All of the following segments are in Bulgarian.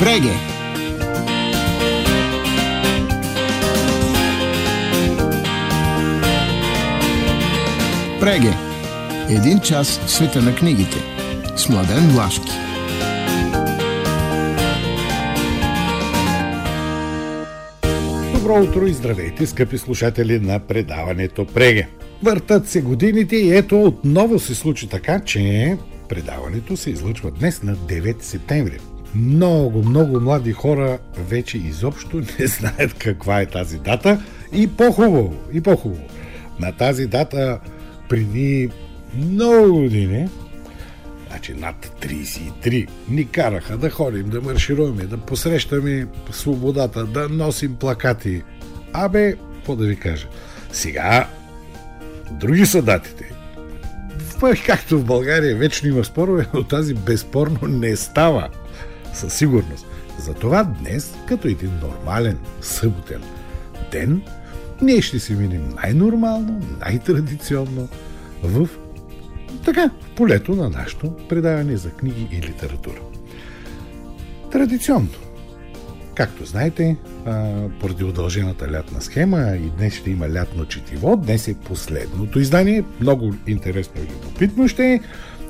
Преге! Преге! Един час в света на книгите с Младен Влашки. Добро утро и здравейте, скъпи слушатели на предаването Преге. Въртат се годините и ето отново се случи така, че предаването се излъчва днес на 9 септември. Много, много млади хора вече изобщо не знаят каква е тази дата и по-хубаво, и по-хубаво. На тази дата преди много години, значи над 33, ни караха да ходим, да маршируваме, да посрещаме свободата, да носим плакати. Абе, какво да ви кажа? Сега други са датите. Както в България вечно има спорове, но тази безспорно не става. Със сигурност. Затова днес, като един нормален съботен ден, ние ще си минем най-нормално, най-традиционно в така, в полето на нашето предаване за книги и литература. Традиционно. Както знаете, поради удължената лятна схема и днес ще има лятно четиво, днес е последното издание, много интересно и любопитно ще е,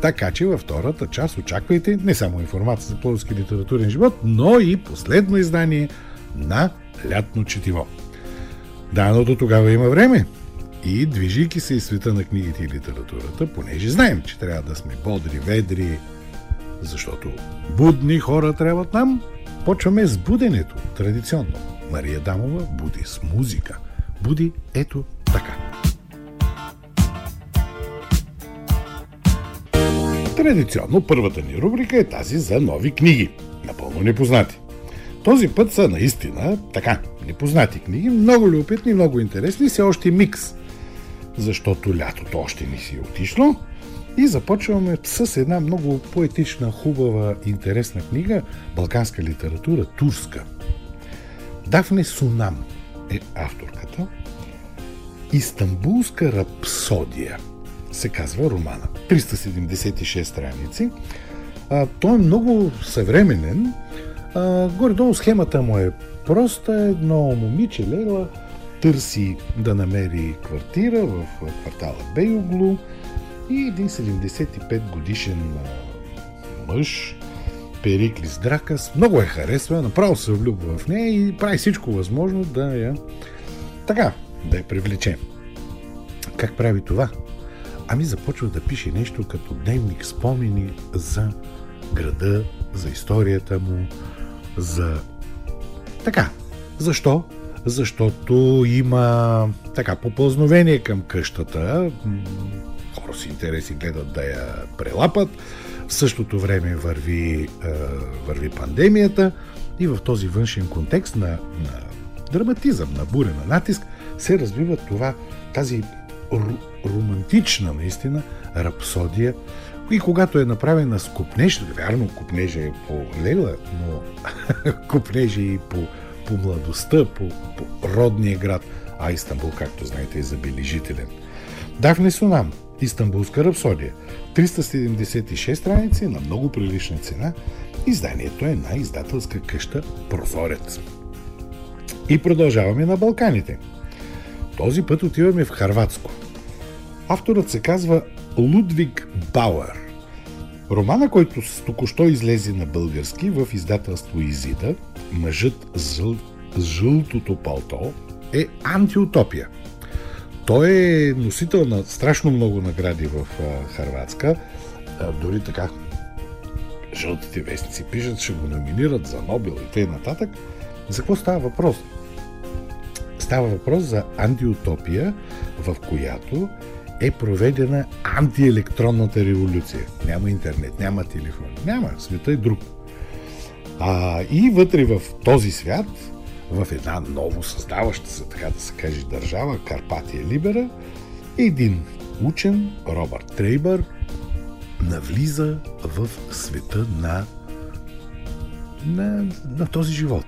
така че във втората част очаквайте не само информация за плодовски литературен живот, но и последно издание на лятно четиво. Да, но до тогава има време. И движейки се из света на книгите и литературата, понеже знаем, че трябва да сме бодри, ведри, защото будни хора трябват нам, почваме с буденето, традиционно. Мария Дамова буди с музика. Буди ето така. Традиционно първата ни рубрика е тази за нови книги, напълно непознати. Този път са наистина така, непознати книги, много любопитни, много интересни, все още микс, защото лятото още не си е отишло. И започваме с една много поетична, хубава, интересна книга, балканска литература, турска. Дафне Сунам е авторката. Истанбулска рапсодия – се казва романа. 376 страници. А, той е много съвременен. А, горе-долу схемата му е проста. Едно момиче Лейла търси да намери квартира в квартала Бейоглу и един 75 годишен мъж, Периклис Дракас, много я харесва, направо се влюбва в нея и прави всичко възможно да я така, да я привлече. Как прави това? Ами започва да пише нещо като дневник спомени за града, за историята му, за... Така. Защо? Защото има така попълзновение към къщата. Хора с интереси гледат да я прелапат. В същото време върви, върви пандемията и в този външен контекст на, на драматизъм, на буря, на натиск се развива това, тази романтична наистина рапсодия. И когато е направена с купнеж, вярно, купнежа е по Лейла, но купнежа и по, по младостта, по, по родния град, а Истанбул, както знаете, е забележителен. Дафне Сунам, Истанбулска рапсодия. 376 страници на много прилична цена. Изданието е на издателска къща Прозорец. И продължаваме на Балканите. Този път отиваме в Харватско – Авторът се казва Лудвиг Бауер. Романа, който току-що излезе на български в издателство Изида, Мъжът с, жъл... жълтото палто, е антиутопия. Той е носител на страшно много награди в Харватска. Дори така жълтите вестници пишат, ще го номинират за Нобел и т.н. За какво става въпрос? Става въпрос за антиутопия, в която е проведена антиелектронната революция. Няма интернет, няма телефон, няма. Света е друг. А, и вътре в този свят, в една ново създаваща се, така да се каже, държава, Карпатия Либера, един учен, Робърт Трейбър, навлиза в света на, на, на този живот.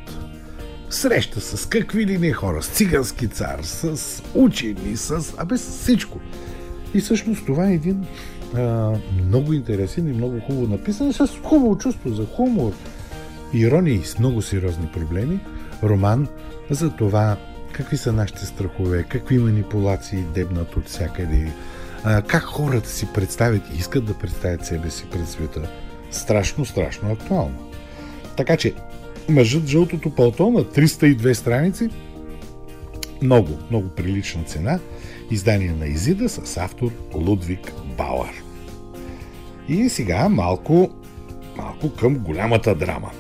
Среща с какви ли не хора, с цигански цар, с учени, с... абе, с всичко. И всъщност това е един а, много интересен и много хубаво написан, с хубаво чувство за хумор. ирония и с много сериозни проблеми, роман за това какви са нашите страхове, какви манипулации дебнат от всякъде, как хората си представят и искат да представят себе си пред света. Страшно, страшно актуално. Така че, мъжът жълтото пълто на 302 страници, много, много прилична цена, издание на Изида с автор Лудвиг Бауър. И сега малко, малко към голямата драма.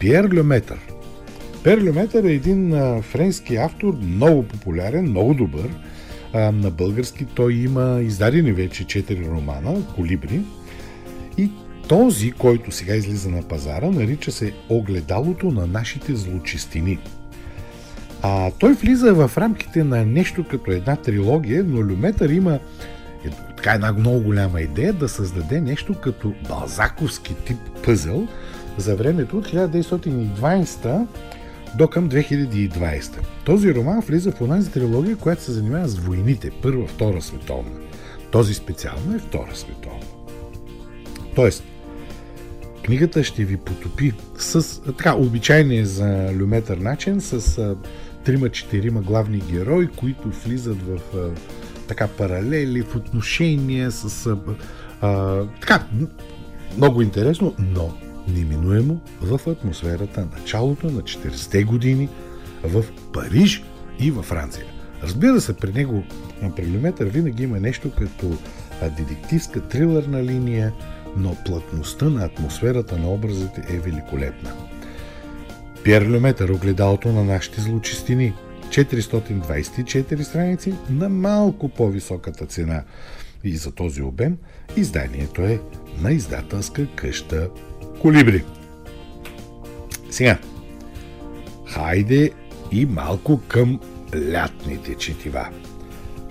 Пьер Люметър. Пьер Люметър е един френски автор, много популярен, много добър. на български той има издадени вече 4 романа, Колибри. И този, който сега излиза на пазара, нарича се Огледалото на нашите злочистини. А той влиза в рамките на нещо като една трилогия, но Люметър има е, така една много голяма идея да създаде нещо като балзаковски тип пъзел за времето от 1920 до към 2020. Този роман влиза в онази трилогия, която се занимава с войните. Първа, втора световна. Този специално е втора световна. Тоест, книгата ще ви потопи с така обичайния за Люметър начин, с трима-четирима главни герои, които влизат в така паралели, в отношения с... А, така, много интересно, но неминуемо в атмосферата началото на 40-те години в Париж и във Франция. Разбира се, при него, при Люметър, винаги има нещо като детективска трилърна линия, но плътността на атмосферата на образите е великолепна. Пьер Люметър, огледалото на нашите злочистини – 424 страници на малко по-високата цена и за този обем изданието е на издателска къща Колибри. Сега, хайде и малко към лятните четива.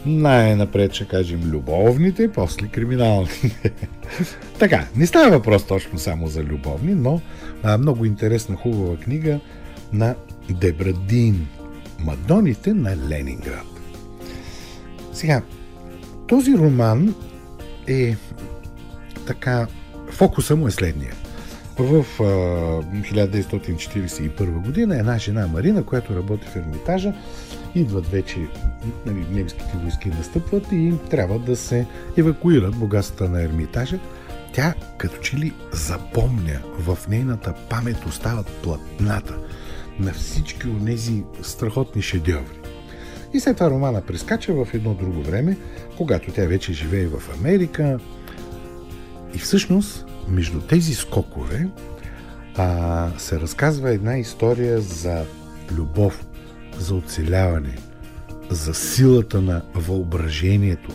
Най-напред ще кажем любовните, после криминални. така, не става въпрос точно само за любовни, но а, много интересна, хубава книга на Дебрадин Мадоните на Ленинград. Сега, този роман е така, фокуса му е следния. В а, 1941 година една жена Марина, която работи в Ермитажа, идват вече нали, немските войски настъпват и трябва да се евакуират богатствата на Ермитажа. Тя като че ли запомня в нейната памет остават платната – на всички от тези страхотни шедьоври. И след това романа прескача в едно друго време, когато тя вече живее в Америка. И всъщност, между тези скокове а, се разказва една история за любов, за оцеляване, за силата на въображението,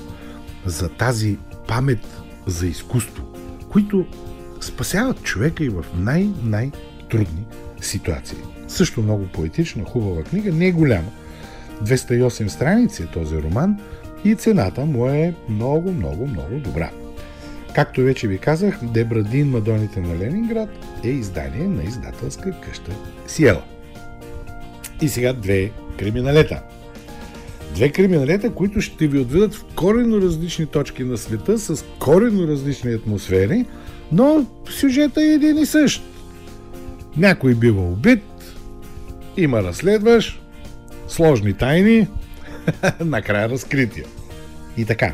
за тази памет за изкуство, които спасяват човека и в най-най-трудни ситуации. Също много поетична, хубава книга, не е голяма. 208 страници е този роман и цената му е много, много, много добра. Както вече ви казах, Дебрадин Мадоните на Ленинград е издание на издателска къща Сиела. И сега две криминалета. Две криминалета, които ще ви отведат в корено различни точки на света, с корено различни атмосфери, но сюжета е един и същ. Някой бива убит, има разследваш, сложни тайни, накрая разкрития. И така,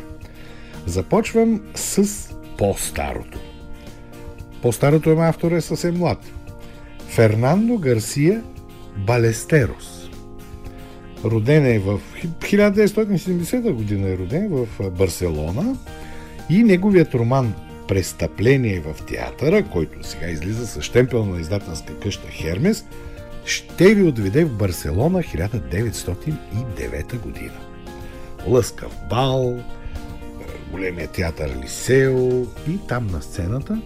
започвам с по-старото. По-старото е автор е съвсем млад. Фернандо Гарсия Балестерос. Роден е в 1970 година е роден в Барселона и неговият роман Престъпление в театъра, който сега излиза с штемпел на издателска къща Хермес – ще ви отведе в Барселона 1909 година. Лъскав бал, големия театър Лисео и там на сцената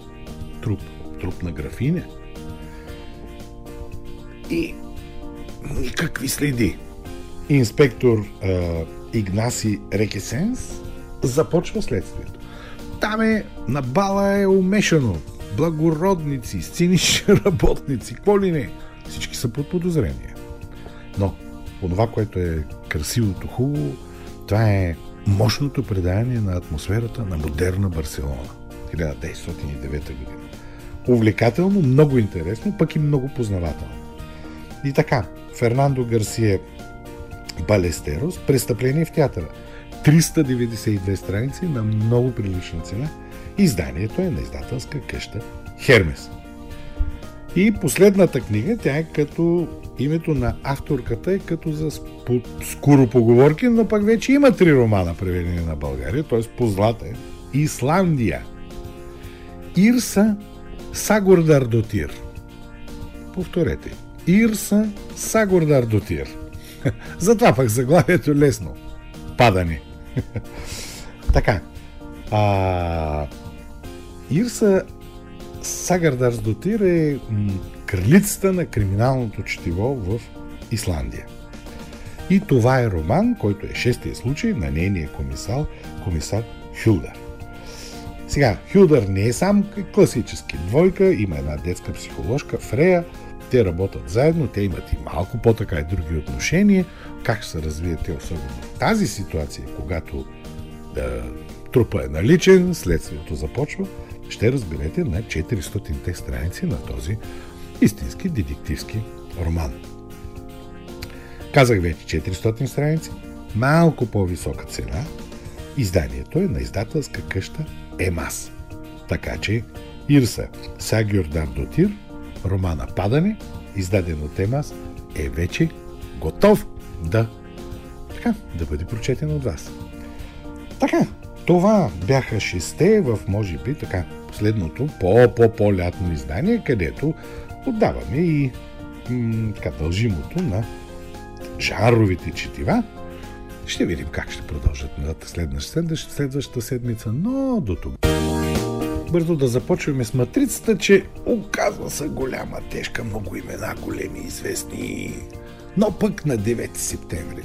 труп, труп на графиня. И никакви следи. Инспектор е, Игнаси Рекесенс започва следствието. Там е, на бала е умешано. Благородници, сценични работници, какво ли не – всички са под подозрение. Но, онова, което е красивото, хубаво, това е мощното предание на атмосферата на модерна Барселона. 1909 година. увлекателно, много интересно, пък и много познавателно. И така, Фернандо Гарсия Балестерос, Престъпление в театъра. 392 страници на много прилична цена. Изданието е на издателска къща Хермес. И последната книга, тя е като името на авторката е като за скоро поговорки, но пък вече има три романа преведени на България, т.е. позлата е Исландия. Ирса Сагордар Дотир. Повторете. Ирса Сагордар Дотир. Затова пък заглавието е лесно. Падане. така. А, Ирса Сагардars Дотир е кралицата на криминалното четиво в Исландия. И това е роман, който е шестия случай на нейния комисар, комисар Хюлдър. Сега, Хюлдър не е сам класически двойка, има една детска психоложка, Фрея, те работят заедно, те имат и малко по-така и други отношения. Как ще се развият те особено в тази ситуация, когато да, трупа е наличен, следствието започва, ще разберете на 400-те страници на този истински детективски роман. Казах вече 400 страници, малко по-висока цена. Изданието е на издателска къща Емас. Така че Ирса Сагюрдар Дотир, романа Падане, издаден от Емас, е вече готов да, така, да бъде прочетен от вас. Така, това бяха шесте в, може би, така, последното по-по-по-лятно издание, където отдаваме и м- така, дължимото на жанровите четива. Ще видим как ще продължат на следващата, следващата седмица, но до тук. Бързо да започваме с матрицата, че оказва се голяма, тежка, много имена, големи, известни. Но пък на 9 септември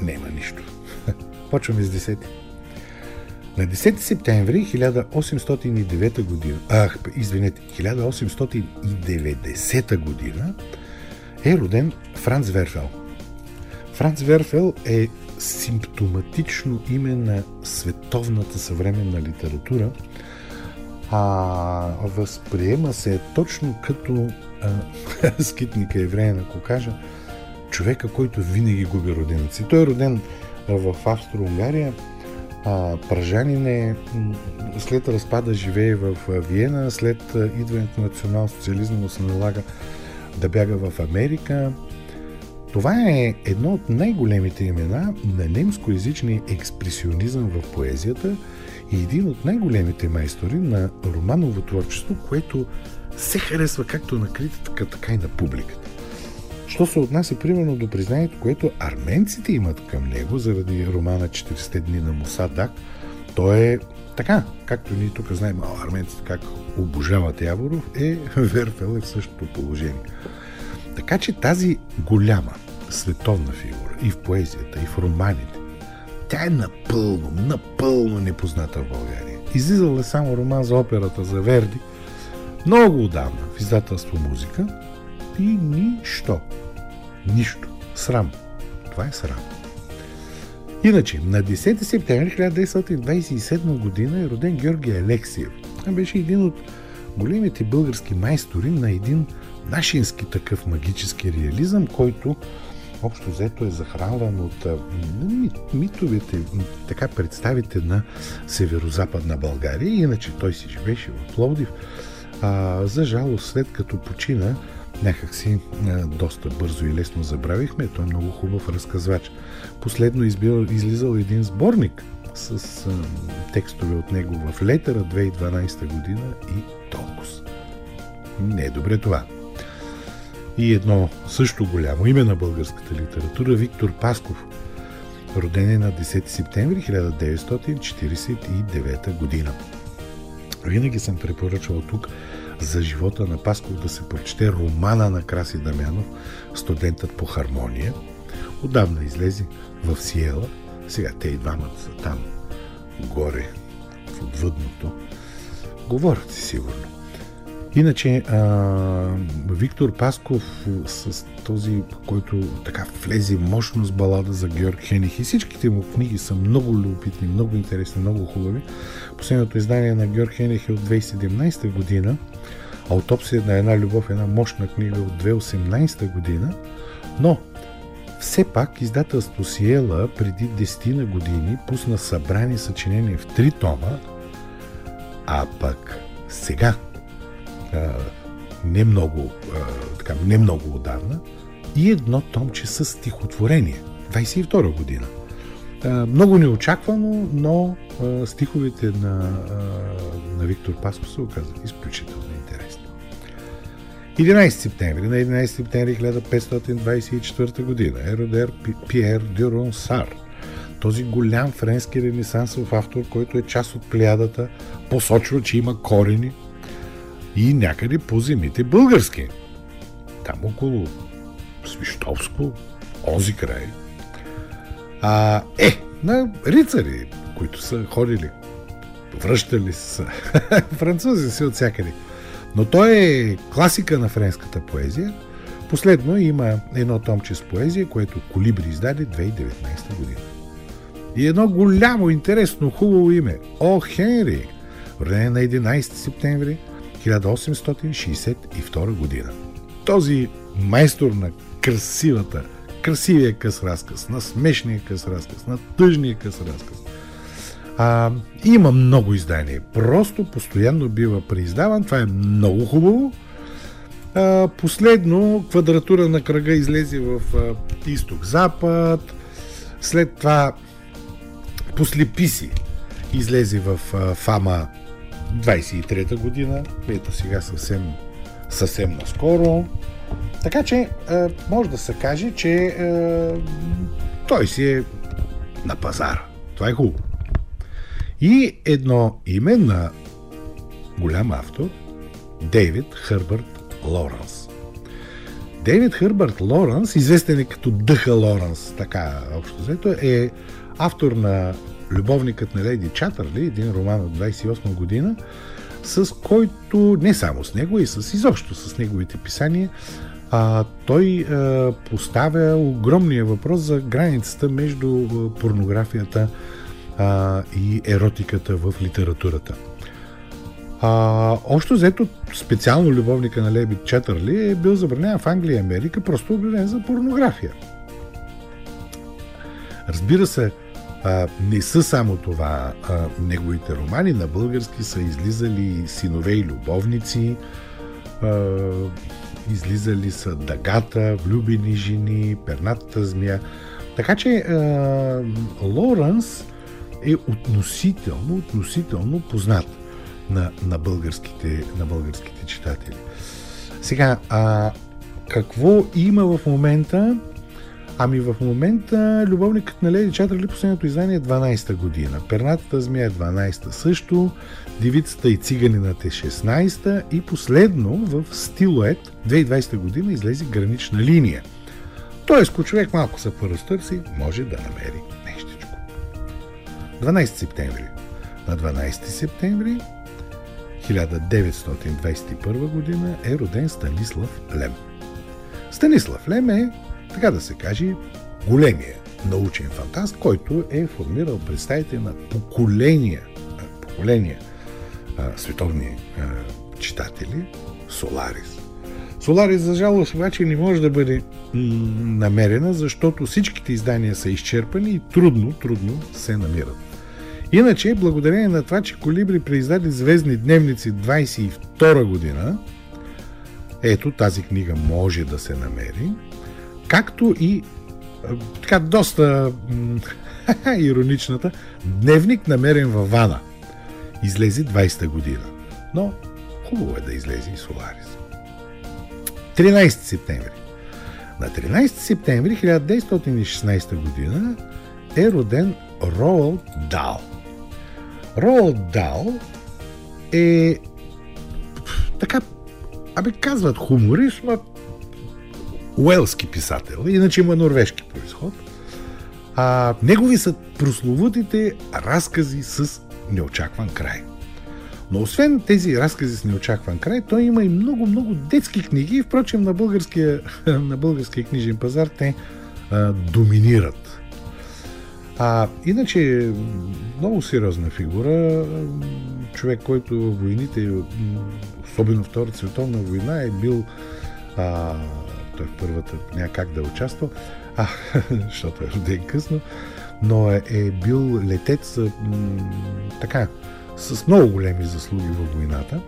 няма нищо. Почваме с 10. На 10 септември 1809 година, ах, извинете, 1890 година е роден Франц Верфел. Франц Верфел е симптоматично име на световната съвременна литература, а възприема се точно като а, скитника евреен, ако кажа, човека, който винаги губи роденици. Той е роден в Австро-Унгария а, Пражанин е след разпада живее в Виена, след идването на национал-социализма му се налага да бяга в Америка. Това е едно от най-големите имена на немскоязичния експресионизъм в поезията и един от най-големите майстори на романово творчество, което се харесва както на критиката, така и на публиката. Що се отнася примерно до признанието, което арменците имат към него заради романа 40 дни на Мусадак, то е така, както ние тук знаем, арменците как обожават Яворов, е Верфел е в същото положение. Така че тази голяма световна фигура и в поезията, и в романите, тя е напълно, напълно непозната в България. Излизал е само роман за операта за Верди, много отдавна в издателство музика и нищо. Нищо. Срам. Това е срам. Иначе, на 10 септември 1927 година е роден Георги Алексиев. Той беше един от големите български майстори на един нашински такъв магически реализъм, който общо взето е захранван от митовете, така представите на северо-западна България. Иначе той си живеше в Пловдив. А, за жалост, след като почина, някакси доста бързо и лесно забравихме. Той е много хубав разказвач. Последно избил, излизал един сборник с а, текстове от него в Летера 2012 година и толкова. Не е добре това. И едно също голямо име на българската литература Виктор Пасков, роден е на 10 септември 1949 година. Винаги съм препоръчвал тук за живота на Пасков да се прочете романа на Краси Дамянов «Студентът по хармония». Отдавна излезе в Сиела. Сега те и двамата са там, горе, в отвъдното. Говорят си сигурно. Иначе, а, Виктор Пасков с този, който така влезе мощно с балада за Георг Хених и всичките му книги са много любопитни, много интересни, много хубави. Последното издание на Георг Хених е от 2017 година. Аутопсия на една любов, една мощна книга от 2018 година, но все пак издателство Сиела преди 10 на години пусна събрани съчинения в три тома, а пък сега, не много, така, не много отдавна, и едно томче с стихотворение, 22 година. Много неочаквано, но стиховете на, на Виктор Паско се оказаха изключително интересни. 11 септември, на 11 септември 1524 година е роден Пьер Дюрон Сар, този голям френски ренесансов автор, който е част от плеядата, посочва, че има корени и някъде по земите български. Там около Свищовско, ози край. А, е, на рицари, които са ходили, връщали са французи си от всякъде. Но той е класика на френската поезия. Последно има едно томче с поезия, което Колибри издаде 2019 година. И едно голямо, интересно, хубаво име. О, Хенри! Роден на 11 септември 1862 година. Този майстор на красивата, красивия къс разказ, на смешния къс разказ, на тъжния къс разказ. А, има много издания. Просто постоянно бива преиздаван. Това е много хубаво. А, последно, квадратура на кръга излезе в изток-запад. След това послеписи излезе в а, Фама 23-та година. Ето сега съвсем, съвсем наскоро. Така че може да се каже, че той си е на пазара. Това е хубаво. И едно име на голям автор, Дейвид Хърбърт Лоренс. Дейвид Хърбърт Лоренс, известен е като Дъха Лоренс, така общо взето, е автор на Любовникът на Леди Чатърли, един роман от 28 година, с който не само с него, и с изобщо с неговите писания, а, той а, поставя огромния въпрос за границата между порнографията а, и еротиката в литературата. А, общо взето, специално любовника на Леби Четърли е бил забранен в Англия и Америка, просто обявен за порнография. Разбира се, а, не са само това. А, неговите романи на български са излизали синове и любовници, а, излизали са Дагата, Влюбени жени, Пернатата змия. Така че а, Лоренс е относително, относително познат на, на, българските, на българските читатели. Сега, а, какво има в момента? Ами в момента Любовникът на Леди Чатърли последното издание е 12-та година. Пернатата змия е 12-та също. Девицата и циганината е 16-та. И последно в Стилует 2020 година излезе гранична линия. Тоест, ако човек малко се поразтърси, може да намери нещичко. 12 септември. На 12 септември 1921 година е роден Станислав Лем. Станислав Лем е така да се каже, големия научен фантаст, който е формирал представители на поколения, поколения световни читатели, Соларис. Соларис, за жалост, обаче не може да бъде намерена, защото всичките издания са изчерпани и трудно, трудно се намират. Иначе, благодарение на това, че Колибри преиздаде Звездни дневници 22 година, ето тази книга може да се намери, както и така доста ироничната Дневник намерен във Вана. Излезе 20-та година. Но хубаво е да излезе и Соларис. 13 септември. На 13 септември 1916 година е роден Роалд Дал. Роалд Дал е така, абе казват хуморист, но уелски писател, иначе има норвежки происход. А, негови са прословутите разкази с неочакван край. Но освен тези разкази с неочакван край, той има и много-много детски книги. Впрочем, на българския, на българския книжен пазар те а, доминират. А, иначе, много сериозна фигура. човек, който в войните, особено Втората световна война, е бил а, той в първата няма как да участва, а, защото е роден късно, но е, е бил летец м- така, с много големи заслуги във войната.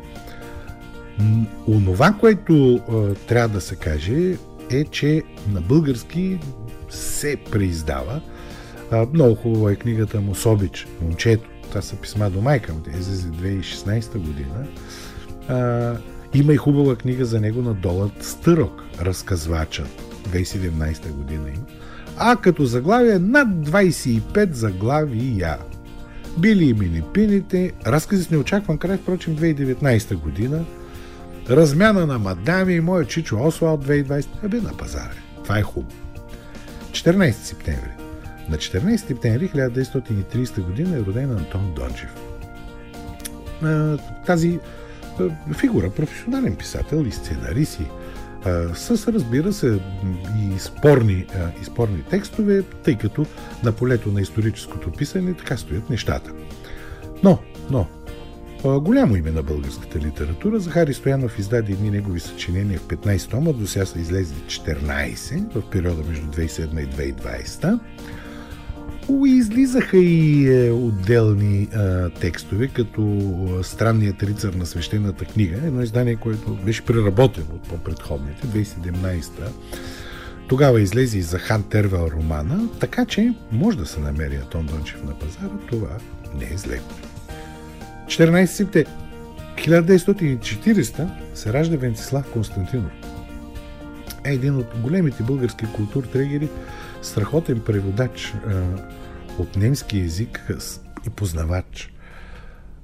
Онова, което а, трябва да се каже, е, че на български се преиздава. А, много хубава е книгата му Собич, момчето. Това са писма до майка му, те излезе 2016 година. А, има и хубава книга за него на Долът Стърок, разказвачът. 2017 година има. А като заглавие над 25 заглавия. Били и минипините, разкази с неочакван край, впрочем 2019 година, размяна на мадами и моя чичо Освалд 2020, аби на пазара. Това е хубаво. 14 септември. На 14 септември 1930 година е роден Антон Дончев. Тази фигура, професионален писател и сценарист с, разбира се, и спорни, и спорни текстове, тъй като на полето на историческото писане така стоят нещата. Но, но, голямо име на българската литература. Захари Стоянов издаде едни негови съчинения в 15 тома, до сега са излезли 14 в периода между 2007 и 2020. Излизаха и е, отделни а, текстове, като Странният рицар на свещената книга, едно издание, което беше преработено от по-предходните, 2017-та. Тогава излезе и за Хан Тервел романа, така че може да се намери Атон Дончев на пазара, това не е зле. 14 септември 1940 се ражда Венцислав Константинов. Е един от големите български културтрегери, страхотен преводач а, от немски язик и познавач.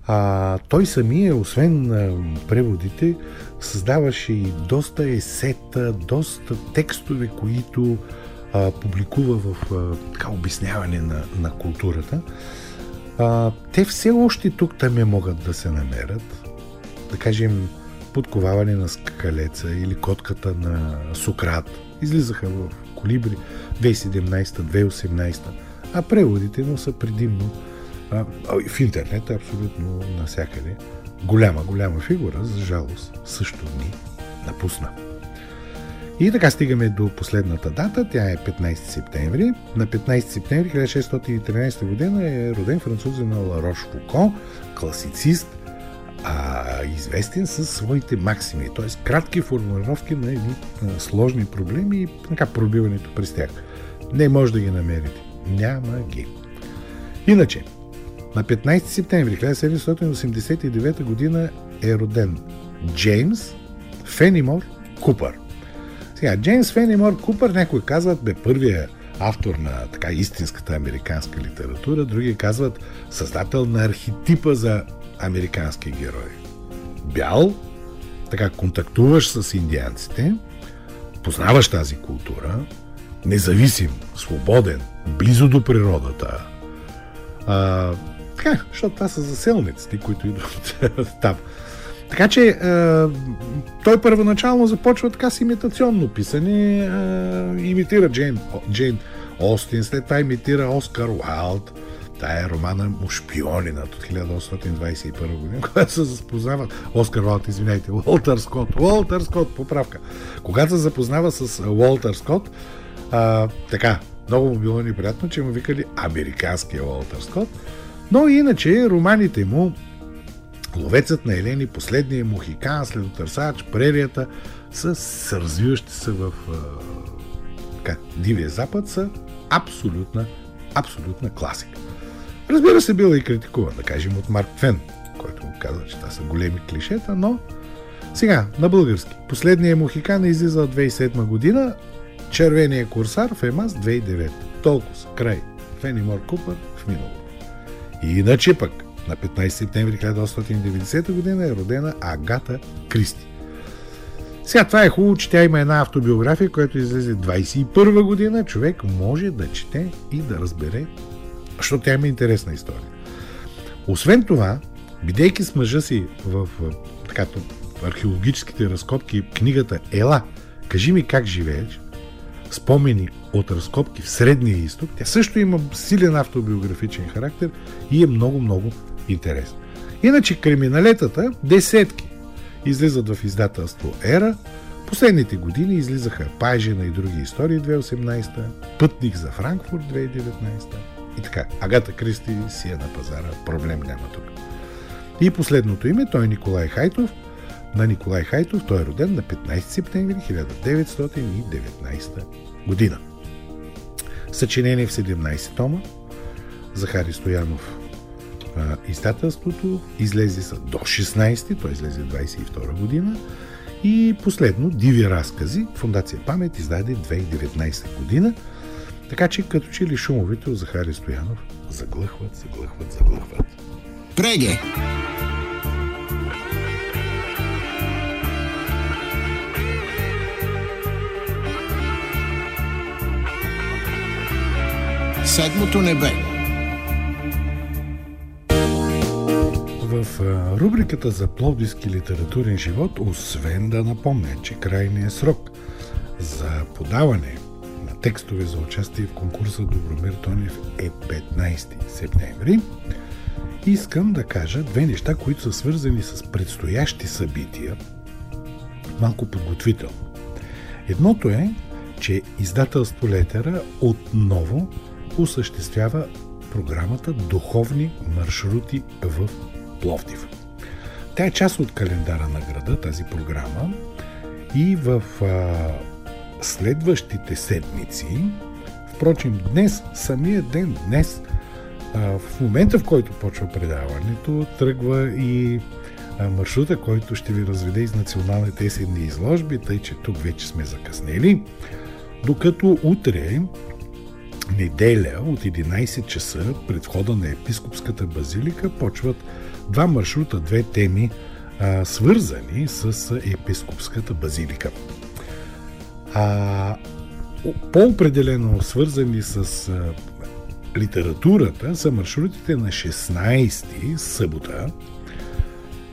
А, той самия, освен а, преводите, създаваше и доста есета, доста текстове, които а, публикува в а, така, обясняване на, на културата. А, те все още тук там могат да се намерят. Да кажем, подковаване на скалеца или котката на Сократ. Излизаха в колибри 2017-2018, а преводите му са предимно а, в интернет, абсолютно насякъде. Голяма, голяма фигура, за жалост, също ни напусна. И така стигаме до последната дата, тя е 15 септември. На 15 септември 1613 година е роден французин Ларош Фуко, класицист, а известен със своите максими, т.е. кратки формулировки на едни сложни проблеми и така пробиването през тях. Не може да ги намерите. Няма ги. Иначе, на 15 септември 1789 година е роден Джеймс Фенимор Купър. Сега, Джеймс Фенимор Купър, някои казват, бе първия автор на така истинската американска литература, други казват създател на архетипа за американски герой. Бял, така контактуваш с индианците, познаваш тази култура, независим, свободен, близо до природата. А, така, защото това са заселниците, които идват там. Така че е, той първоначално започва така с имитационно писане, е, имитира Джейн, Джейн Остин, след това имитира Оскар Уайлд, Тая е романа му Шпионинът от 1821 година, когато се запознава Оскар Уайлд, извинете, Уолтер Скот, Уолтер Скот, поправка. Когато се запознава с Уолтер Скот, а, така, много му било неприятно, че му викали американския Уолтер Скот, но иначе романите му Ловецът на Елени, последния Мухикан, следотърсач, прерията са развиващи се в така, Дивия Запад са абсолютна, абсолютна класика. Разбира се, била и критикуван, да кажем, от Марк Фен, който му казва, че това са големи клишета, но сега, на български. Последният Мухикан е излизал 2007 година, Червения курсар в Емас 2009. Толкова са. Край. Фенимор Купър в миналото. И иначе пък, на 15 септември 1890 година е родена Агата Кристи. Сега това е хубаво, че тя има една автобиография, която излезе 21 година. Човек може да чете и да разбере, защото тя има интересна история. Освен това, бидейки с мъжа си в, в така, археологическите разкопки, книгата Ела, кажи ми как живееш, спомени от разкопки в Средния изток. Тя също има силен автобиографичен характер и е много-много интересна. Иначе криминалетата, десетки, излизат в издателство Ера. Последните години излизаха Пайжена и други истории 2018, Пътник за Франкфурт 2019 и така. Агата Кристи си е на пазара, проблем няма тук. И последното име, той е Николай Хайтов. На Николай Хайтов той е роден на 15 септември 1919 година. Съчинение в 17 тома. Захари Стоянов а, издателството. Излезе са до 16, той излезе 22 година. И последно, Диви разкази, Фундация Памет издаде 2019 година. Така че като че ли шумовете от Захари Стоянов заглъхват, заглъхват, заглъхват. Преге! Седмото небе. В рубриката за пловдивски литературен живот, освен да напомня, че крайният срок за подаване текстове за участие в конкурса Добромир Тонев е 15 септември, искам да кажа две неща, които са свързани с предстоящи събития, малко подготвително. Едното е, че издателство Летера отново осъществява програмата Духовни маршрути в Пловдив. Тя е част от календара на града, тази програма, и в а, следващите седмици, впрочем днес, самия ден, днес, в момента в който почва предаването, тръгва и маршрута, който ще ви разведе из националните есенни изложби, тъй че тук вече сме закъснели, докато утре неделя от 11 часа пред входа на Епископската базилика почват два маршрута, две теми, свързани с Епископската базилика. А, по-определено свързани с литературата са маршрутите на 16 събота,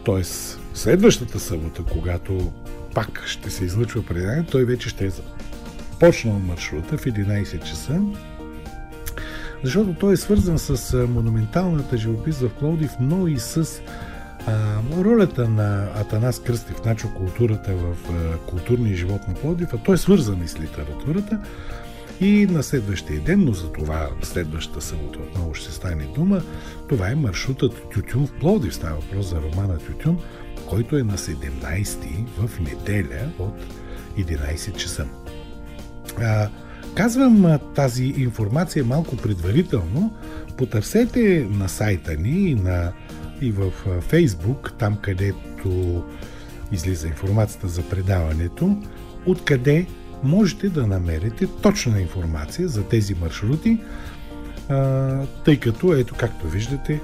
т.е. следващата събота, когато пак ще се излъчва предание, той вече ще е почнал маршрута в 11 часа защото той е свързан с монументалната живопис в Пловдив, но и с а, ролята на Атанас Кръстев, начо културата в а, културния живот на Пловдив, а той е свързан и с литературата. И на следващия ден, но за това следващата събота отново ще стане дума, това е маршрутът Тютюн в Пловдив. Става въпрос за романа Тютюн, който е на 17 в неделя от 11 часа. А, Казвам тази информация малко предварително. Потърсете на сайта ни и, на, и в Фейсбук, там където излиза информацията за предаването, откъде можете да намерите точна информация за тези маршрути, тъй като, ето както виждате,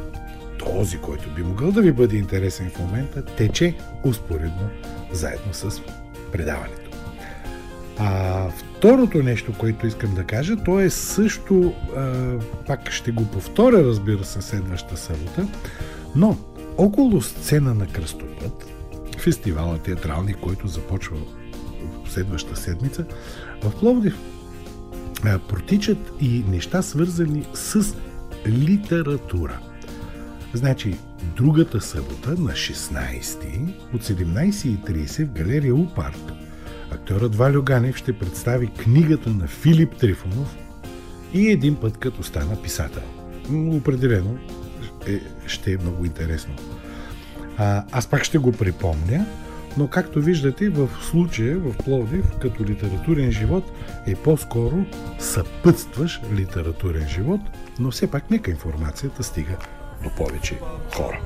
този, който би могъл да ви бъде интересен в момента, тече успоредно заедно с предаването. А второто нещо, което искам да кажа, то е също, а, пак ще го повторя, разбира се, следващата събота, но около сцена на Кръстопът, фестивала театрални, който започва в следващата седмица, в Пловдив протичат и неща свързани с литература. Значи, другата събота на 16 от 17.30 в галерия Упарк Актерът Валю Ганев ще представи книгата на Филип Трифонов и един път като стана писател. Определено е, ще е много интересно. А, аз пак ще го припомня, но както виждате в случая в Пловдив като литературен живот е по-скоро съпътстваш литературен живот, но все пак нека информацията стига до повече хора.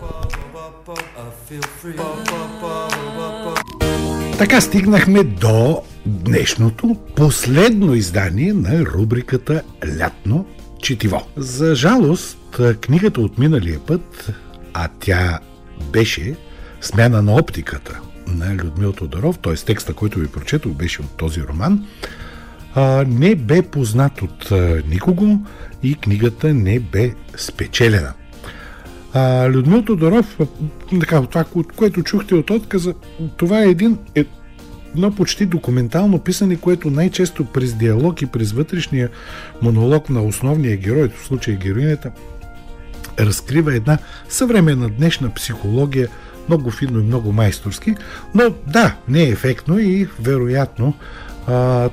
Така стигнахме до днешното последно издание на рубриката Лятно четиво. За жалост, книгата от миналия път, а тя беше смяна на оптиката на Людмил Тодоров, т.е. текста, който ви прочетох, беше от този роман, не бе познат от никого и книгата не бе спечелена. А, Людмил Тодоров, така, това, което чухте от отказа, това е един е, едно почти документално писане, което най-често през диалог и през вътрешния монолог на основния герой, в случая героинята, разкрива една съвременна днешна психология, много финно и много майсторски, но да, не е ефектно и вероятно а,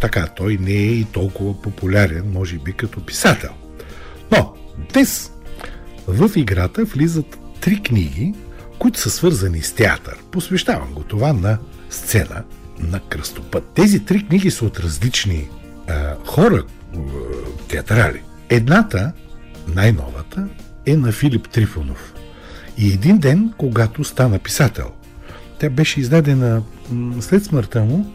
така, той не е и толкова популярен, може би като писател. Но днес в играта влизат три книги, които са свързани с театър. Посвещавам го това на сцена на кръстопът. Тези три книги са от различни а, хора, театрали. Едната, най-новата, е на Филип Трифонов. И един ден, когато стана писател. Тя беше издадена след смъртта му,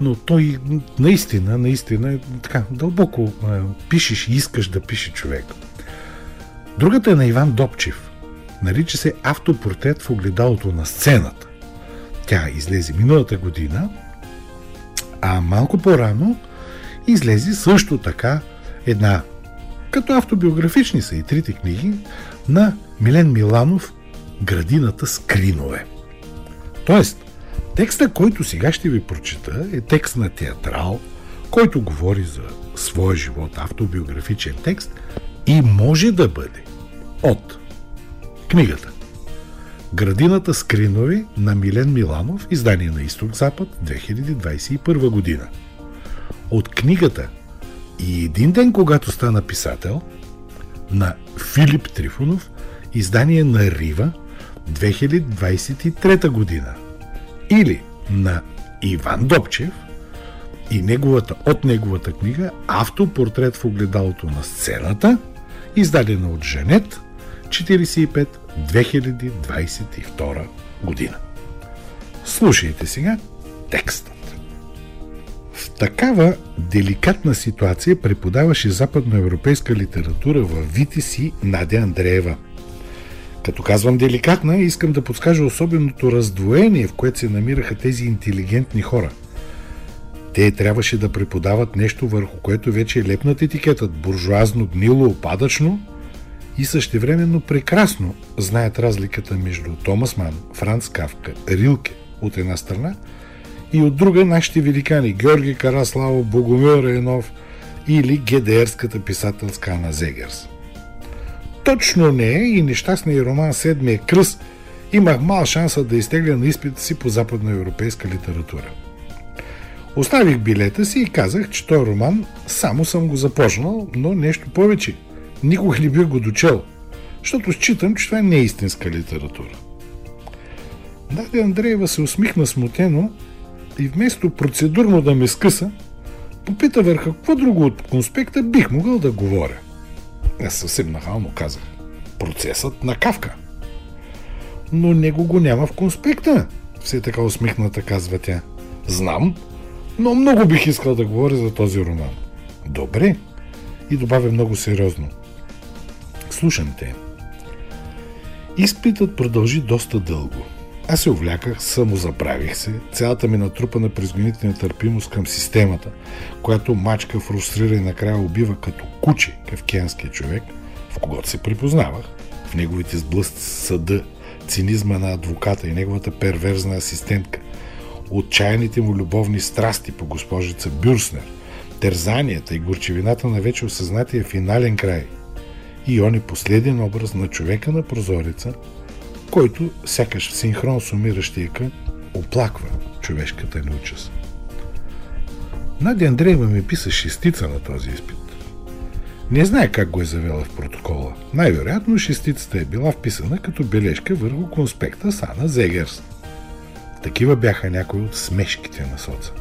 но той наистина, наистина така дълбоко а, пишеш и искаш да пише човек. Другата е на Иван Добчев. Нарича се Автопортрет в огледалото на сцената. Тя излезе миналата година, а малко по-рано излезе също така една, като автобиографични са и трите книги, на Милен Миланов Градината с кринове. Тоест, текста, който сега ще ви прочета, е текст на театрал, който говори за своя живот, автобиографичен текст и може да бъде от книгата Градината с кринови на Милен Миланов, издание на Изток-Запад, 2021 година. От книгата И един ден, когато стана писател, на Филип Трифонов, издание на Рива, 2023 година. Или на Иван Добчев и неговата, от неговата книга Автопортрет в огледалото на сцената, издадена от Женет, 45 2022 година. Слушайте сега текстът. В такава деликатна ситуация преподаваше западноевропейска литература в Витис и Надя Андреева. Като казвам деликатна, искам да подскажа особеното раздвоение, в което се намираха тези интелигентни хора. Те трябваше да преподават нещо, върху което вече е лепнат етикетът буржуазно, гнило, опадъчно – и същевременно прекрасно знаят разликата между Томас Ман, Франц Кавка, Рилке от една страна и от друга нашите великани Георги Караславо, Богомил Рейнов или ГДРската писателска Ана Зегерс. Точно не е и нещастният роман Седмия кръст имах мал шанса да изтегля на изпита си по западноевропейска литература. Оставих билета си и казах, че този роман само съм го започнал, но нещо повече – никога не бих го дочел, защото считам, че това не е истинска литература. Даде Андреева се усмихна смутено и вместо процедурно да ме скъса, попита върха какво друго от конспекта бих могъл да говоря. Аз съвсем нахално казах. Процесът на Кавка. Но него го няма в конспекта, все така усмихната казва тя. Знам, но много бих искал да говоря за този роман. Добре. И добавя много сериозно. Слушам те. Изпитът продължи доста дълго. Аз се увляках, самозаправих се, цялата ми натрупана през годините нетърпимост към системата, която мачка, фрустрира и накрая убива като куче кавкианския човек, в когото се припознавах, в неговите сблъсти с съда, цинизма на адвоката и неговата перверзна асистентка, отчаяните му любовни страсти по госпожица Бюрснер, терзанията и горчевината на вече осъзнатия финален край – и он е последен образ на човека на прозореца, който, сякаш в синхрон с умиращия кън, оплаква човешката неучаст. Надя Андреева ми писа шестица на този изпит. Не знае как го е завела в протокола. Най-вероятно шестицата е била вписана като бележка върху конспекта с Ана Зегерс. Такива бяха някои от смешките на соца.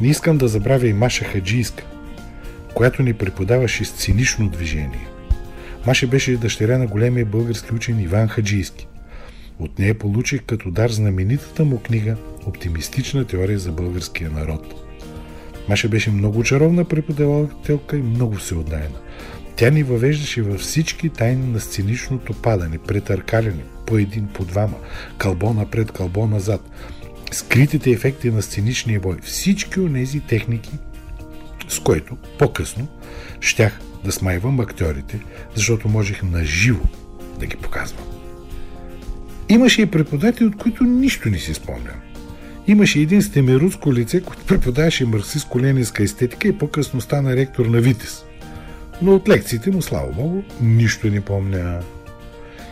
Не искам да забравя и Маша Хаджийска, която ни преподаваше с цинично движение. Маша беше дъщеря на големия български учен Иван Хаджийски. От нея получих като дар знаменитата му книга «Оптимистична теория за българския народ». Маша беше много чаровна преподавателка и много всеотдайна. Тя ни въвеждаше във всички тайни на сценичното падане, претъркаляне, по един, по двама, кълбо напред, кълбо назад, скритите ефекти на сценичния бой, всички от тези техники – с което по-късно щях да смайвам актьорите, защото можех наживо да ги показвам. Имаше и преподаватели, от които нищо не си спомням. Имаше един стемеруско лице, който преподаваше марксистско-ленинска естетика и по-късно стана ректор на Витес. Но от лекциите му, слава богу, нищо не помня.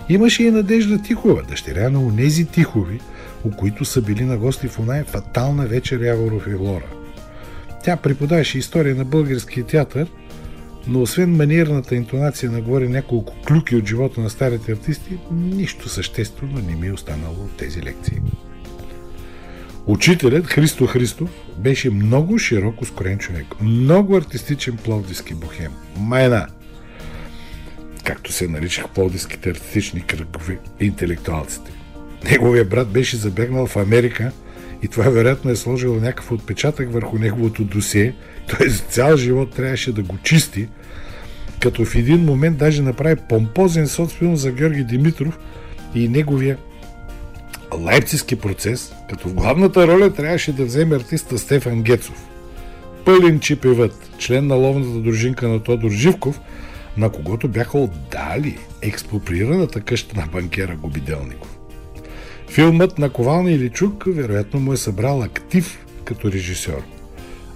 Имаше и Надежда Тихова, дъщеря на онези Тихови, у които са били на гости в оная фатална вечер Яворов и Лора. Тя преподаваше история на българския театър, но освен манерната интонация на горе няколко клюки от живота на старите артисти, нищо съществено не ми е останало от тези лекции. Учителят Христо Христов беше много широко скорен човек, много артистичен пловдивски бухем. Майна, както се наричах пловдивските артистични кръгове, интелектуалците. Неговия брат беше забегнал в Америка и това вероятно е сложило някакъв отпечатък върху неговото досие, т.е. цял живот трябваше да го чисти, като в един момент даже направи помпозен соцфилм за Георги Димитров и неговия Лайпцигски процес, като в главната роля трябваше да вземе артиста Стефан Гецов. Пълен чипевът, член на ловната дружинка на Тодор Живков, на когото бяха отдали експроприираната къща на банкера Гобиделников. Филмът на Ковална Иличук вероятно му е събрал актив като режисьор,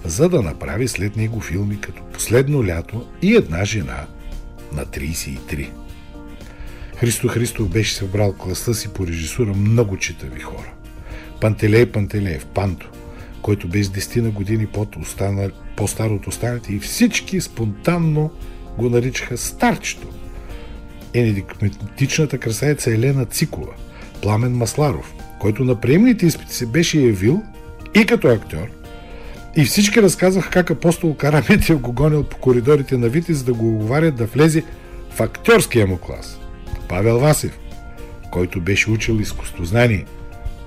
за да направи след него филми като Последно лято и една жена на 33. Христо Христов беше събрал класа си по режисура много читави хора. Пантелей Пантелеев, Панто, който без 10 на години под остана, по-стар от останалите и всички спонтанно го наричаха Старчето. Енедикметичната красавица Елена Цикова, Пламен Масларов, който на приемните изпити се беше явил и като актьор, и всички разказаха как апостол Караметев го гонил по коридорите на Витис да го оговарят да влезе в актьорския му клас. Павел Васев, който беше учил изкустознание.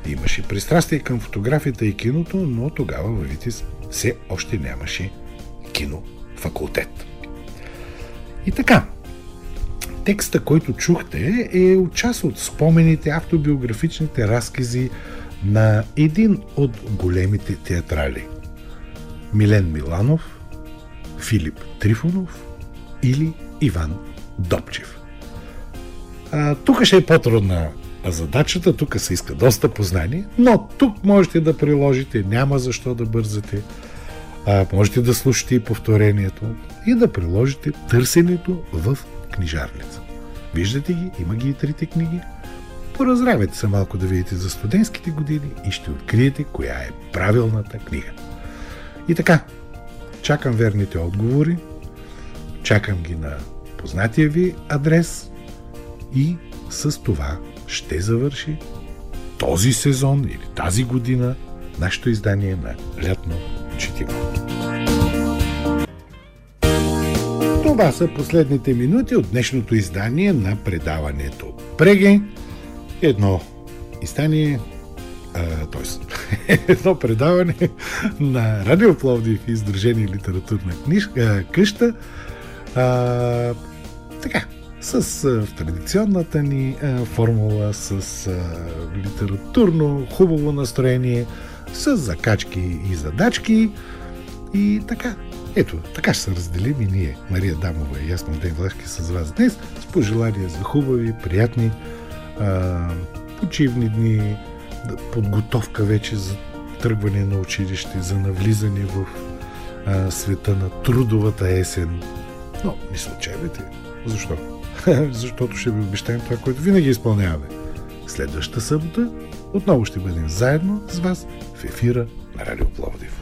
Имаше пристрастие към фотографията и киното, но тогава във Витис все още нямаше кино факултет. И така, текста, който чухте, е част от спомените, автобиографичните разкази на един от големите театрали. Милен Миланов, Филип Трифонов или Иван Добчев. А, тук ще е по-трудна задачата, тук се иска доста познание, но тук можете да приложите, няма защо да бързате. А, можете да слушате и повторението и да приложите търсенето в книжарница. Виждате ги, има ги и трите книги. Поразравете се малко да видите за студентските години и ще откриете коя е правилната книга. И така, чакам верните отговори, чакам ги на познатия ви адрес – и с това ще завърши този сезон или тази година нашето издание на лятно четиво. Това са последните минути от днешното издание на предаването Преге. Едно издание, т.е. едно предаване на Радио Пловдив и Издружение литературна книжка, къща. А, така, с а, в традиционната ни а, формула, с а, литературно хубаво настроение, с закачки и задачки и така. Ето, така ще се разделим и ние, Мария Дамова и Ясно Ден Влашки с вас днес, с пожелания за хубави, приятни, а, почивни дни, подготовка вече за тръгване на училище, за навлизане в а, света на трудовата есен. Но не се. Защо? защото ще ви обещаем това, което винаги изпълняваме. Следващата събота отново ще бъдем заедно с вас в ефира на Радио Пловдив.